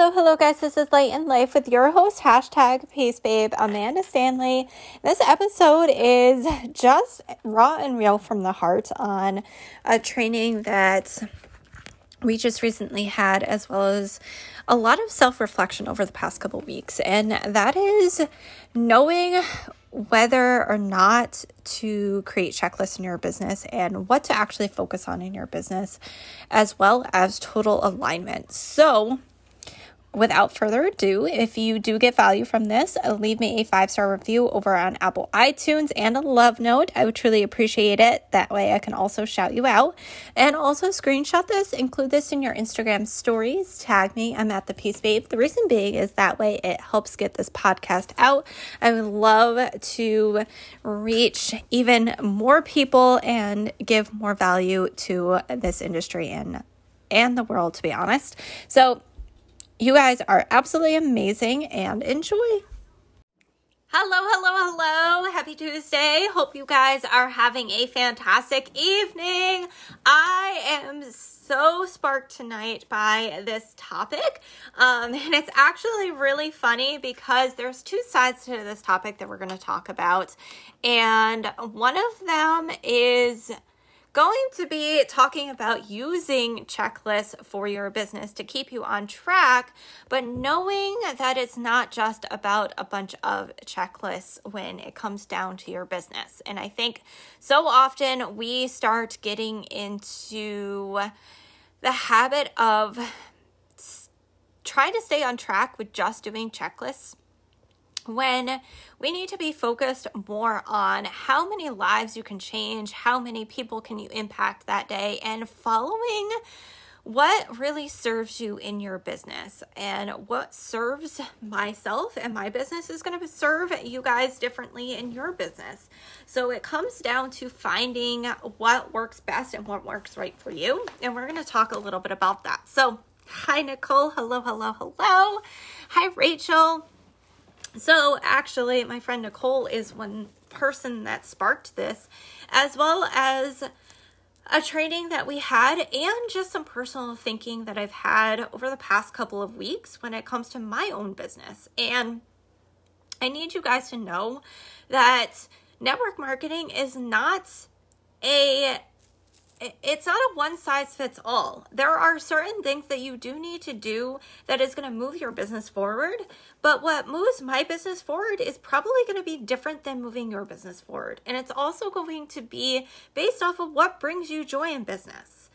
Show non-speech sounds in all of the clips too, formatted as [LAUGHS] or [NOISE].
Hello, hello, guys. This is Light in Life with your host, hashtag Peace Babe, Amanda Stanley. This episode is just raw and real from the heart on a training that we just recently had, as well as a lot of self reflection over the past couple weeks. And that is knowing whether or not to create checklists in your business and what to actually focus on in your business, as well as total alignment. So, without further ado, if you do get value from this, leave me a five star review over on Apple iTunes and a love note. I would truly appreciate it. That way, I can also shout you out. And also, screenshot this, include this in your Instagram stories, tag me. I'm at the Peace Babe. The reason being is that way it helps get this podcast out. I would love to reach even more people and give more value to this industry and and the world to be honest. So you guys are absolutely amazing and enjoy. Hello, hello, hello. Happy Tuesday. Hope you guys are having a fantastic evening. I am so sparked tonight by this topic. Um, and it's actually really funny because there's two sides to this topic that we're going to talk about. And one of them is going to be talking about using checklists for your business to keep you on track, but knowing that it's not just about a bunch of checklists when it comes down to your business. And I think so often we start getting into the habit of trying to stay on track with just doing checklists when we need to be focused more on how many lives you can change, how many people can you impact that day, and following what really serves you in your business and what serves myself and my business is going to serve you guys differently in your business. So it comes down to finding what works best and what works right for you. And we're going to talk a little bit about that. So, hi, Nicole. Hello, hello, hello. Hi, Rachel. So, actually, my friend Nicole is one person that sparked this, as well as a training that we had and just some personal thinking that I've had over the past couple of weeks when it comes to my own business. And I need you guys to know that network marketing is not a it's not a one size fits all. There are certain things that you do need to do that is going to move your business forward. But what moves my business forward is probably going to be different than moving your business forward. And it's also going to be based off of what brings you joy in business.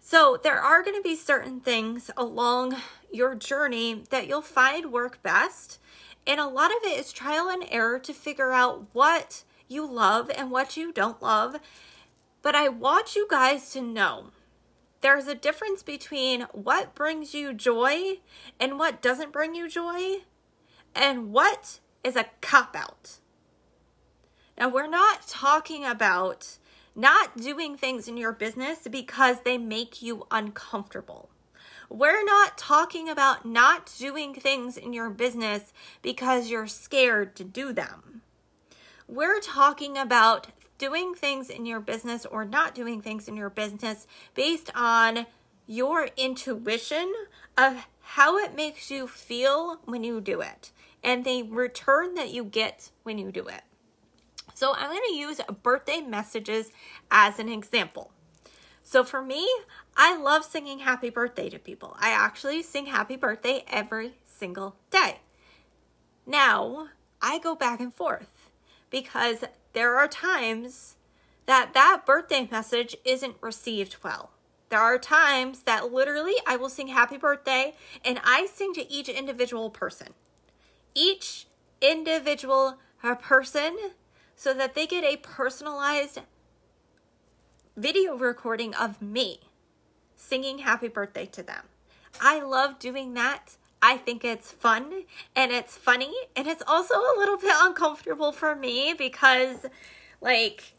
So there are going to be certain things along your journey that you'll find work best. And a lot of it is trial and error to figure out what you love and what you don't love but I want you guys to know there's a difference between what brings you joy and what doesn't bring you joy, and what is a cop out. Now, we're not talking about not doing things in your business because they make you uncomfortable. We're not talking about not doing things in your business because you're scared to do them. We're talking about doing things in your business or not doing things in your business based on your intuition of how it makes you feel when you do it and the return that you get when you do it. So, I'm going to use birthday messages as an example. So, for me, I love singing happy birthday to people. I actually sing happy birthday every single day. Now, I go back and forth because there are times that that birthday message isn't received well. There are times that literally I will sing happy birthday and I sing to each individual person. Each individual person so that they get a personalized video recording of me singing happy birthday to them. I love doing that I think it's fun and it's funny and it's also a little bit uncomfortable for me because like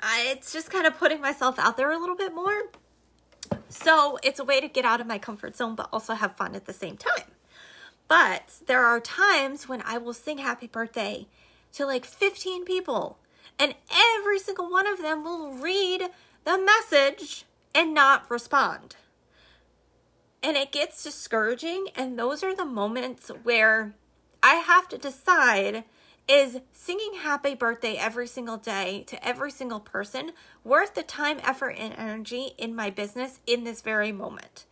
I, it's just kind of putting myself out there a little bit more. So it's a way to get out of my comfort zone but also have fun at the same time. But there are times when I will sing happy birthday to like 15 people and every single one of them will read the message and not respond. And it gets discouraging. And those are the moments where I have to decide is singing happy birthday every single day to every single person worth the time, effort, and energy in my business in this very moment?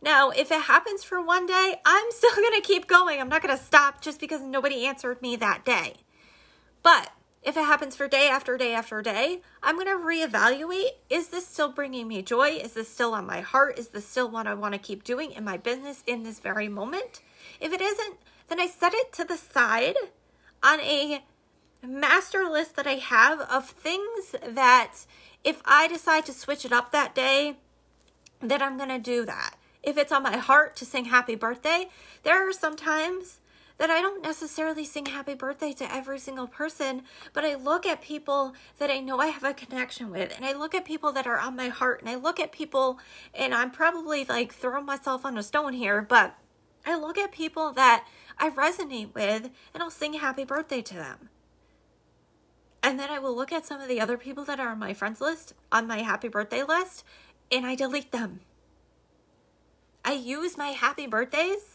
Now, if it happens for one day, I'm [LAUGHS] still going to keep going. I'm not going to stop just because nobody answered me that day. But if it happens for day after day after day, I'm going to reevaluate is this still bringing me joy? Is this still on my heart? Is this still what I want to keep doing in my business in this very moment? If it isn't, then I set it to the side on a master list that I have of things that if I decide to switch it up that day, then I'm going to do that. If it's on my heart to sing happy birthday, there are some times that I don't necessarily sing happy birthday to every single person, but I look at people that I know I have a connection with, and I look at people that are on my heart, and I look at people, and I'm probably like throwing myself on a stone here, but I look at people that I resonate with, and I'll sing happy birthday to them. And then I will look at some of the other people that are on my friends list, on my happy birthday list, and I delete them. I use my happy birthdays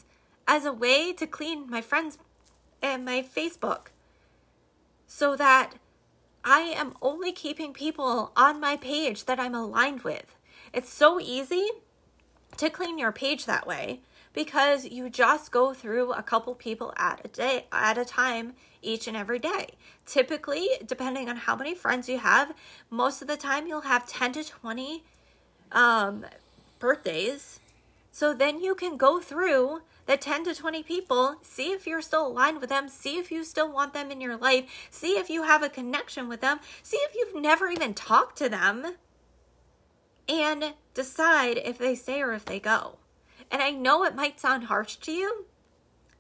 as a way to clean my friends and my Facebook so that I am only keeping people on my page that I'm aligned with. It's so easy to clean your page that way because you just go through a couple people at a day at a time each and every day. Typically, depending on how many friends you have, most of the time you'll have 10 to 20 um, birthdays. So then you can go through the 10 to 20 people, see if you're still aligned with them, see if you still want them in your life, see if you have a connection with them, see if you've never even talked to them, and decide if they stay or if they go. And I know it might sound harsh to you,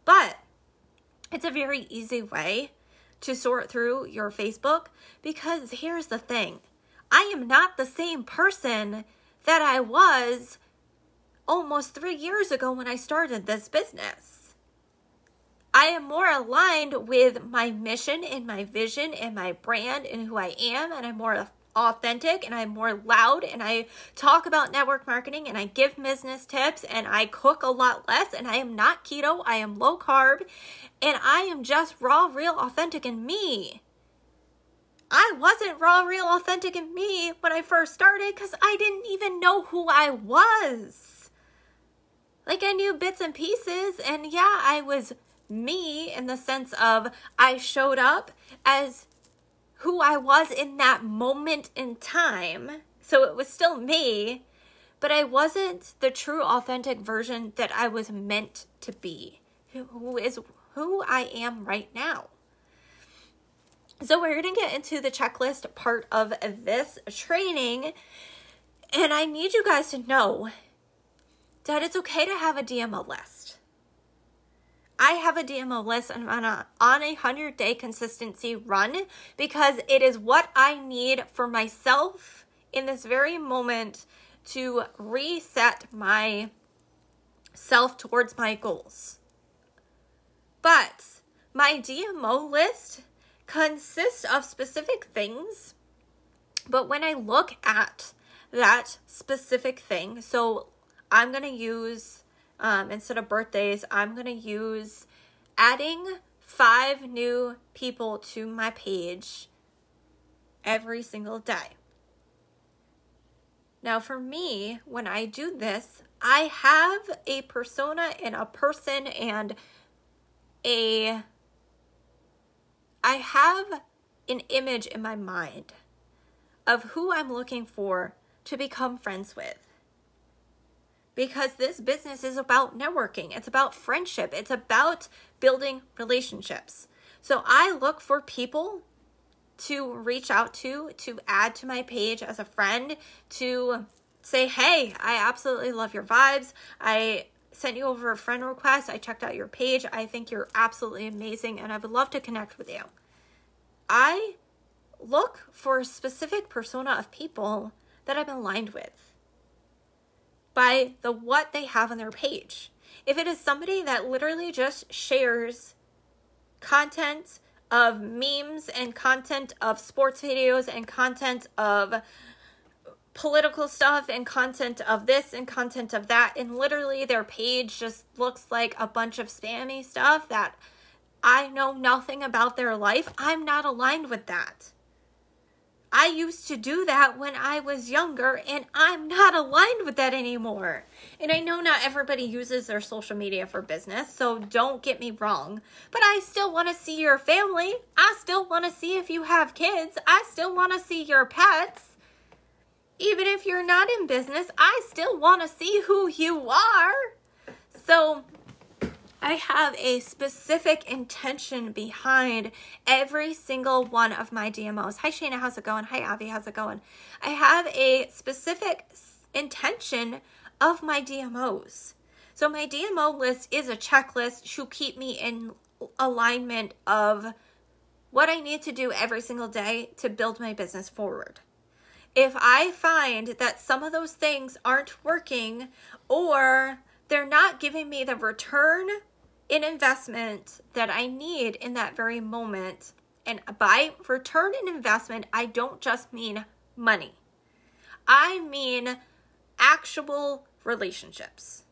but it's a very easy way to sort through your Facebook because here's the thing I am not the same person that I was almost three years ago when I started this business. I am more aligned with my mission and my vision and my brand and who I am, and I'm more authentic and I'm more loud and I talk about network marketing and I give business tips and I cook a lot less and I am not keto, I am low carb and I am just raw, real, authentic in me. I wasn't raw, real, authentic in me when I first started because I didn't even know who I was. Like I knew bits and pieces, and yeah, I was me in the sense of I showed up as who I was in that moment in time. So it was still me, but I wasn't the true authentic version that I was meant to be, who is who I am right now. So we're going to get into the checklist part of this training. And I need you guys to know that it's okay to have a DMO list. I have a DMO list and I'm on a, on a 100 day consistency run because it is what I need for myself in this very moment to reset my self towards my goals. But my DMO list consists of specific things. But when I look at that specific thing, so I'm going to use, um, instead of birthdays, I'm going to use adding five new people to my page every single day. Now, for me, when I do this, I have a persona and a person and a I have an image in my mind of who I'm looking for to become friends with because this business is about networking, it's about friendship, it's about building relationships. So I look for people to reach out to, to add to my page as a friend, to say, hey, I absolutely love your vibes. I sent you over a friend request. I checked out your page. I think you're absolutely amazing and I would love to connect with you. I look for a specific persona of people that I'm aligned with by the what they have on their page. If it is somebody that literally just shares content of memes and content of sports videos and content of political stuff and content of this and content of that. And literally, their page just looks like a bunch of spammy stuff that I know nothing about their life. I'm not aligned with that. I used to do that when I was younger, and I'm not aligned with that anymore. And I know not everybody uses their social media for business, so don't get me wrong. But I still want to see your family. I still want to see if you have kids. I still want to see your pets. Even if you're not in business, I still want to see who you are. So I have a specific intention behind every single one of my DMOs. Hi, Shayna, how's it going? Hi, Avi, how's it going? I have a specific intention of my DMOs. So, my DMO list is a checklist to keep me in alignment of what I need to do every single day to build my business forward. If I find that some of those things aren't working or they're not giving me the return in investment that I need in that very moment. And by return in investment, I don't just mean money, I mean actual relationships.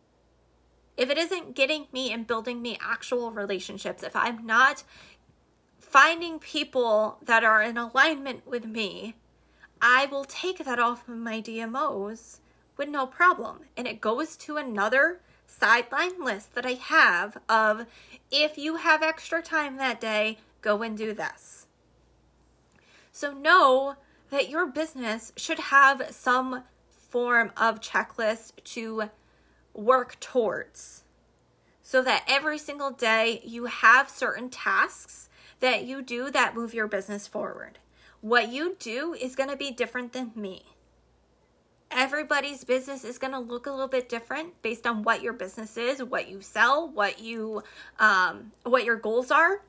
If it isn't getting me and building me actual relationships, if I'm not finding people that are in alignment with me, I will take that off of my DMOs with no problem. And it goes to another sideline list that I have of if you have extra time that day, go and do this. So know that your business should have some form of checklist to work towards so that every single day you have certain tasks that you do that move your business forward. What you do is going to be different than me everybody's business is going to look a little bit different based on what your business is, what you sell, what you um, what your goals are.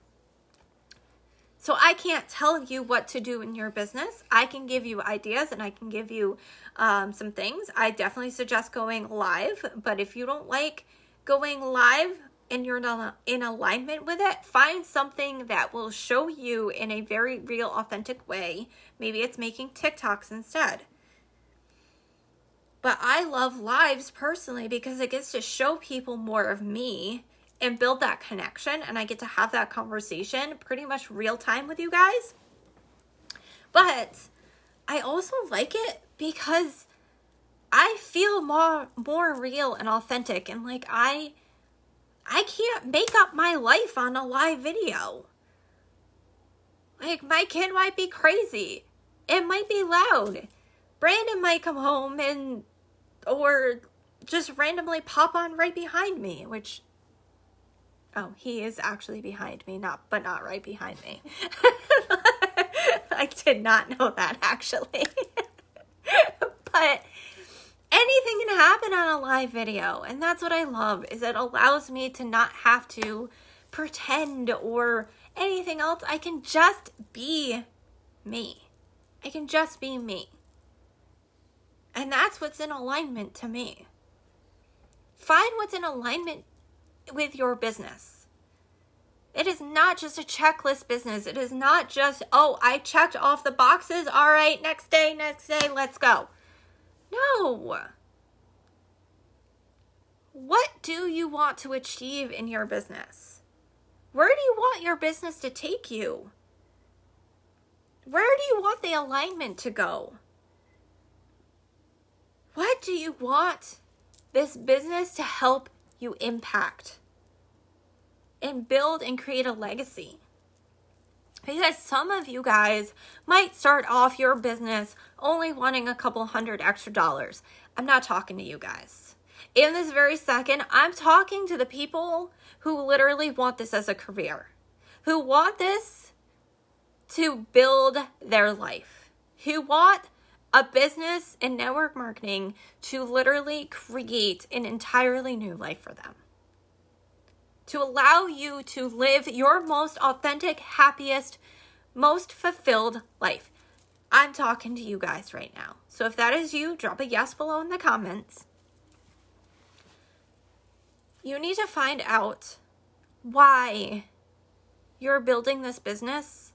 So I can't tell you what to do in your business. I can give you ideas and I can give you um, some things. I definitely suggest going live, but if you don't like going live and you're not in alignment with it, find something that will show you in a very real, authentic way. Maybe it's making TikToks instead. But I love lives personally because it gets to show people more of me and build that connection. And I get to have that conversation pretty much real time with you guys. But I also like it because I feel more more real and authentic and like I I can't make up my life on a live video. Like my kid might be crazy. It might be loud. Brandon might come home and or just randomly pop on right behind me, which oh, he is actually behind me, not but not right behind me. [LAUGHS] I did not know that actually. [LAUGHS] but anything can happen on a live video, and that's what I love is it allows me to not have to pretend or anything else. I can just be me. I can just be me. And that's what's in alignment to me. Find what's in alignment with your business. It is not just a checklist business. It is not just, oh, I checked off the boxes. All right, next day, next day, let's go. No. What do you want to achieve in your business? Where do you want your business to take you? Where do you want the alignment to go? What do you want this business to help you impact and build and create a legacy? Because some of you guys might start off your business only wanting a couple hundred extra dollars. I'm not talking to you guys. In this very second, I'm talking to the people who literally want this as a career, who want this to build their life, who want a business and network marketing to literally create an entirely new life for them. To allow you to live your most authentic, happiest, most fulfilled life. I'm talking to you guys right now. So if that is you, drop a yes below in the comments. You need to find out why you're building this business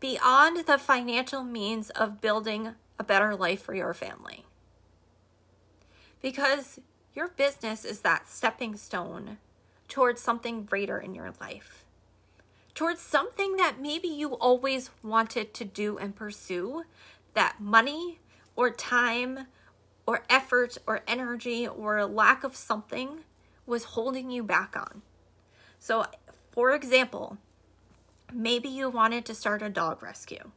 beyond the financial means of building a better life for your family. Because your business is that stepping stone towards something greater in your life, towards something that maybe you always wanted to do and pursue, that money or time or effort or energy or lack of something was holding you back on. So, for example, maybe you wanted to start a dog rescue.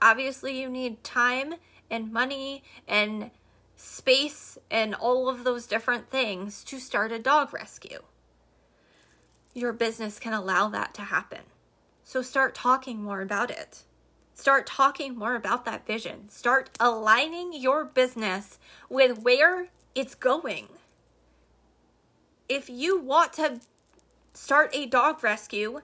Obviously, you need time and money and space and all of those different things to start a dog rescue. Your business can allow that to happen. So start talking more about it. Start talking more about that vision. Start aligning your business with where it's going. If you want to start a dog rescue,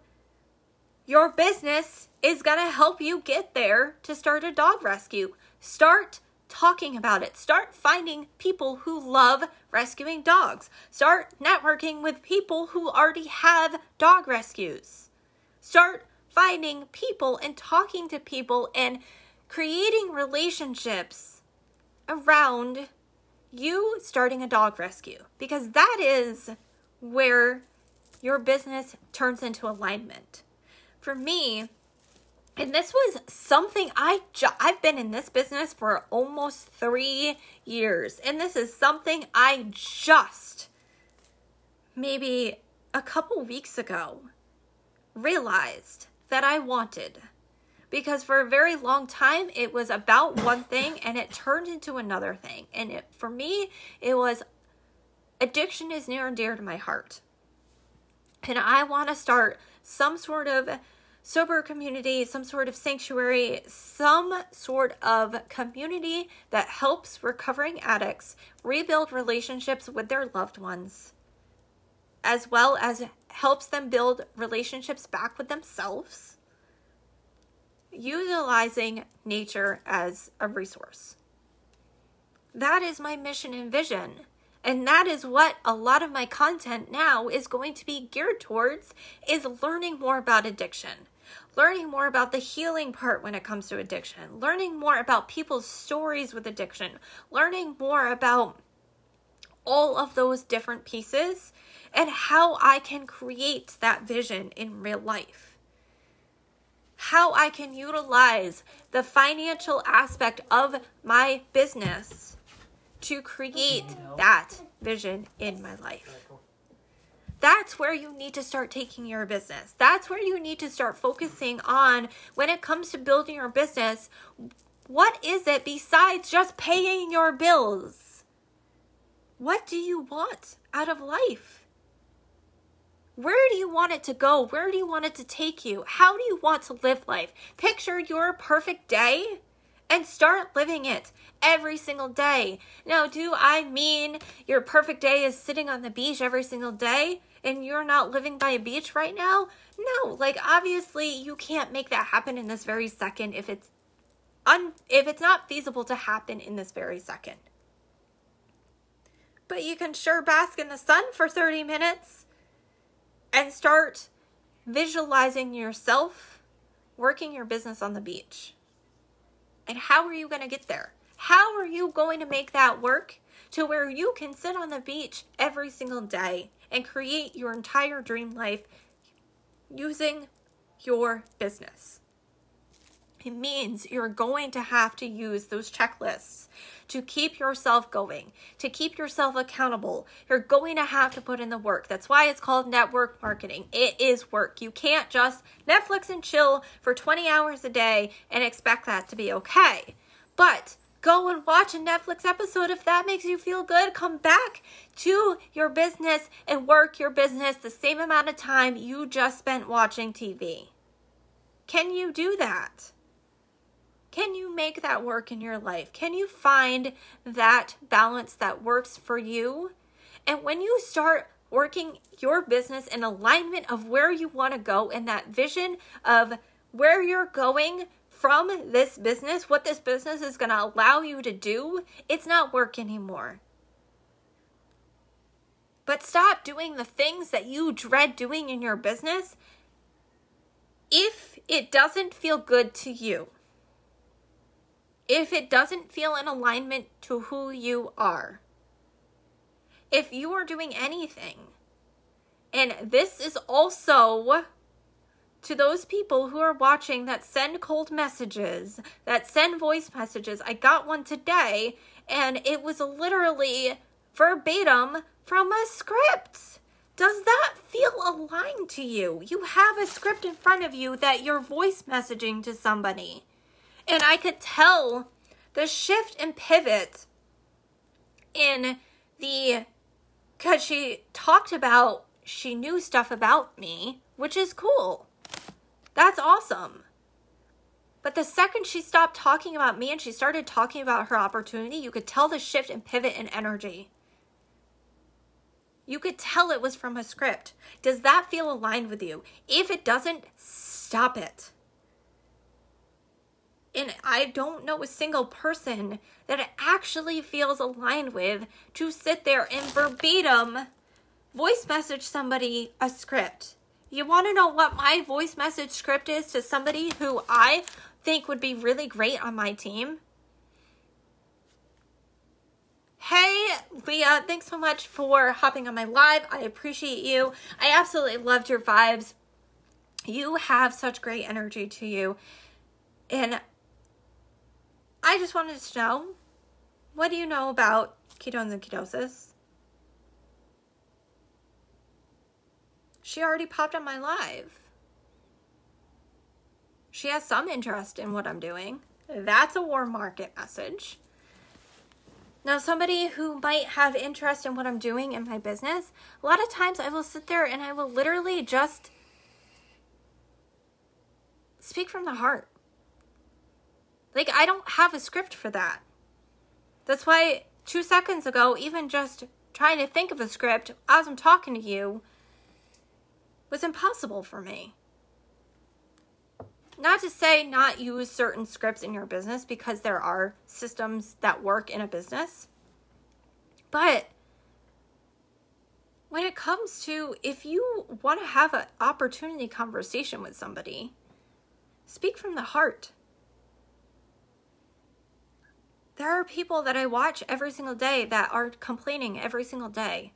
your business is going to help you get there to start a dog rescue. Start talking about it. Start finding people who love rescuing dogs. Start networking with people who already have dog rescues. Start finding people and talking to people and creating relationships around you starting a dog rescue because that is where your business turns into alignment. For me, and this was something I I've been in this business for almost 3 years and this is something I just maybe a couple weeks ago realized that I wanted. Because for a very long time it was about one thing and it turned into another thing. And it for me it was addiction is near and dear to my heart. And I want to start some sort of sober community, some sort of sanctuary, some sort of community that helps recovering addicts rebuild relationships with their loved ones, as well as helps them build relationships back with themselves, utilizing nature as a resource. That is my mission and vision. And that is what a lot of my content now is going to be geared towards is learning more about addiction. Learning more about the healing part when it comes to addiction, learning more about people's stories with addiction, learning more about all of those different pieces and how I can create that vision in real life. How I can utilize the financial aspect of my business to create that vision in my life. That's where you need to start taking your business. That's where you need to start focusing on when it comes to building your business. What is it besides just paying your bills? What do you want out of life? Where do you want it to go? Where do you want it to take you? How do you want to live life? Picture your perfect day and start living it every single day. Now, do I mean your perfect day is sitting on the beach every single day? and you're not living by a beach right now, no, like obviously you can't make that happen in this very second if it's un if it's not feasible to happen in this very second. But you can sure bask in the sun for 30 minutes and start visualizing yourself working your business on the beach. And how are you going to get there? How are you going to make that work to where you can sit on the beach every single day and create your entire dream life using your business. It means you're going to have to use those checklists to keep yourself going, to keep yourself accountable. You're going to have to put in the work. That's why it's called network marketing. It is work. You can't just Netflix and chill for 20 hours a day and expect that to be okay. But Go and watch a Netflix episode if that makes you feel good. Come back to your business and work your business the same amount of time you just spent watching TV. Can you do that? Can you make that work in your life? Can you find that balance that works for you? And when you start working your business in alignment of where you want to go and that vision of where you're going from this business, what this business is going to allow you to do, it's not work anymore. But stop doing the things that you dread doing in your business if it doesn't feel good to you. If it doesn't feel in alignment to who you are. If you are doing anything, and this is also to those people who are watching that send cold messages, that send voice messages. I got one today, and it was literally verbatim from a script. Does that feel aligned to you? You have a script in front of you that you're voice messaging to somebody. And I could tell the shift and pivot in the because she talked about she knew stuff about me, which is cool. That's awesome. But the second she stopped talking about me and she started talking about her opportunity, you could tell the shift and pivot in energy. You could tell it was from a script. Does that feel aligned with you? If it doesn't, stop it. And I don't know a single person that it actually feels aligned with to sit there and verbatim voice message somebody a script. You want to know what my voice message script is to somebody who I think would be really great on my team? Hey, Leah, thanks so much for hopping on my live. I appreciate you. I absolutely loved your vibes. You have such great energy to you. And I just wanted to know what do you know about ketones and ketosis? She already popped on my live. She has some interest in what I'm doing. That's a warm market message. Now, somebody who might have interest in what I'm doing in my business, a lot of times I will sit there and I will literally just speak from the heart. Like, I don't have a script for that. That's why two seconds ago, even just trying to think of a script as I'm talking to you was impossible for me. Not to say not use certain scripts in your business because there are systems that work in a business. But when it comes to if you want to have an opportunity conversation with somebody, speak from the heart. There are people that I watch every single day that are complaining every single day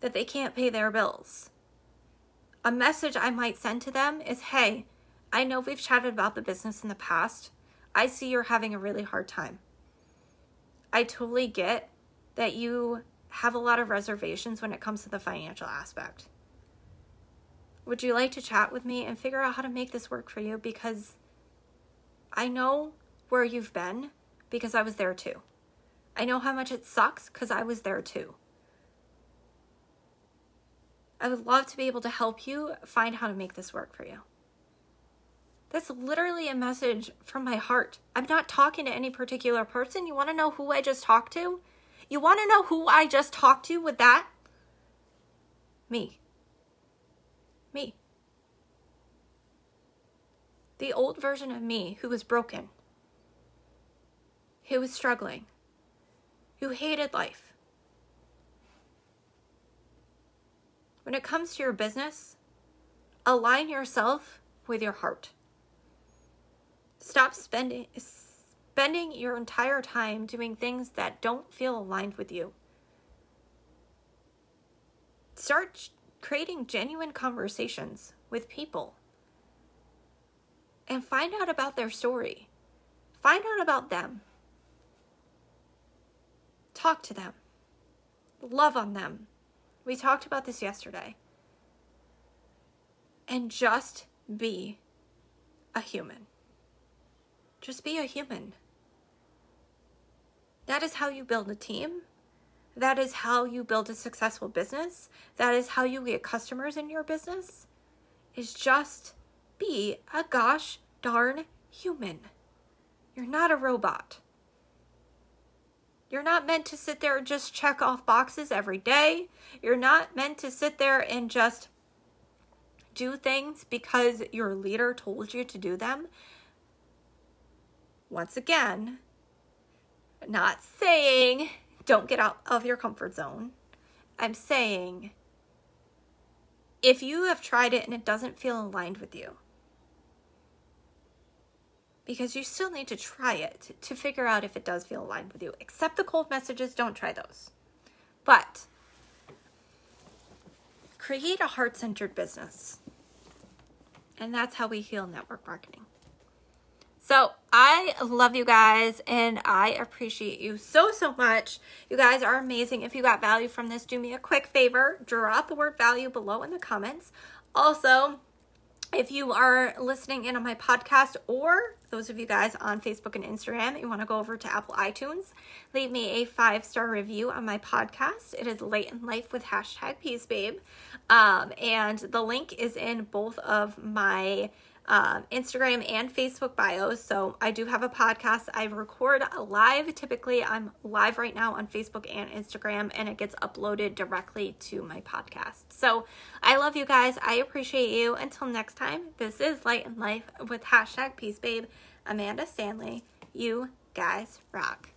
that they can't pay their bills a message I might send to them is hey, I know we've chatted about the business in the past. I see you're having a really hard time. I totally get that you have a lot of reservations when it comes to the financial aspect. Would you like to chat with me and figure out how to make this work for you? Because I know where you've been because I was there too. I know how much it sucks because I was there too. I would love to be able to help you find how to make this work for you. That's literally a message from my heart. I'm not talking to any particular person. You want to know who I just talked to? You want to know who I just talked to with that? Me. Me. The old version of me who was broken, who was struggling, who hated life, When it comes to your business, align yourself with your heart. Stop spending spending your entire time doing things that don't feel aligned with you. Start creating genuine conversations with people and find out about their story. Find out about them. Talk to them. Love on them. We talked about this yesterday. And just be a human. Just be a human. That is how you build a team. That is how you build a successful business. That is how you get customers in your business. Is just be a gosh darn human. You're not a robot. You're not meant to sit there and just check off boxes every day. You're not meant to sit there and just do things because your leader told you to do them. Once again, not saying don't get out of your comfort zone. I'm saying if you have tried it and it doesn't feel aligned with you, because you still need to try it to figure out if it does feel aligned with you. Accept the cold messages, don't try those. But create a heart centered business. And that's how we heal network marketing. So I love you guys and I appreciate you so, so much. You guys are amazing. If you got value from this, do me a quick favor drop the word value below in the comments. Also, if you are listening in on my podcast or those of you guys on Facebook and Instagram, you want to go over to Apple iTunes, leave me a five star review on my podcast. It is Light in Life with hashtag Peace Babe. Um, and the link is in both of my um, Instagram and Facebook bios. So I do have a podcast. I record live. Typically, I'm live right now on Facebook and Instagram, and it gets uploaded directly to my podcast. So I love you guys. I appreciate you. Until next time, this is Light in Life with hashtag Peace Babe, Amanda Stanley. You guys rock.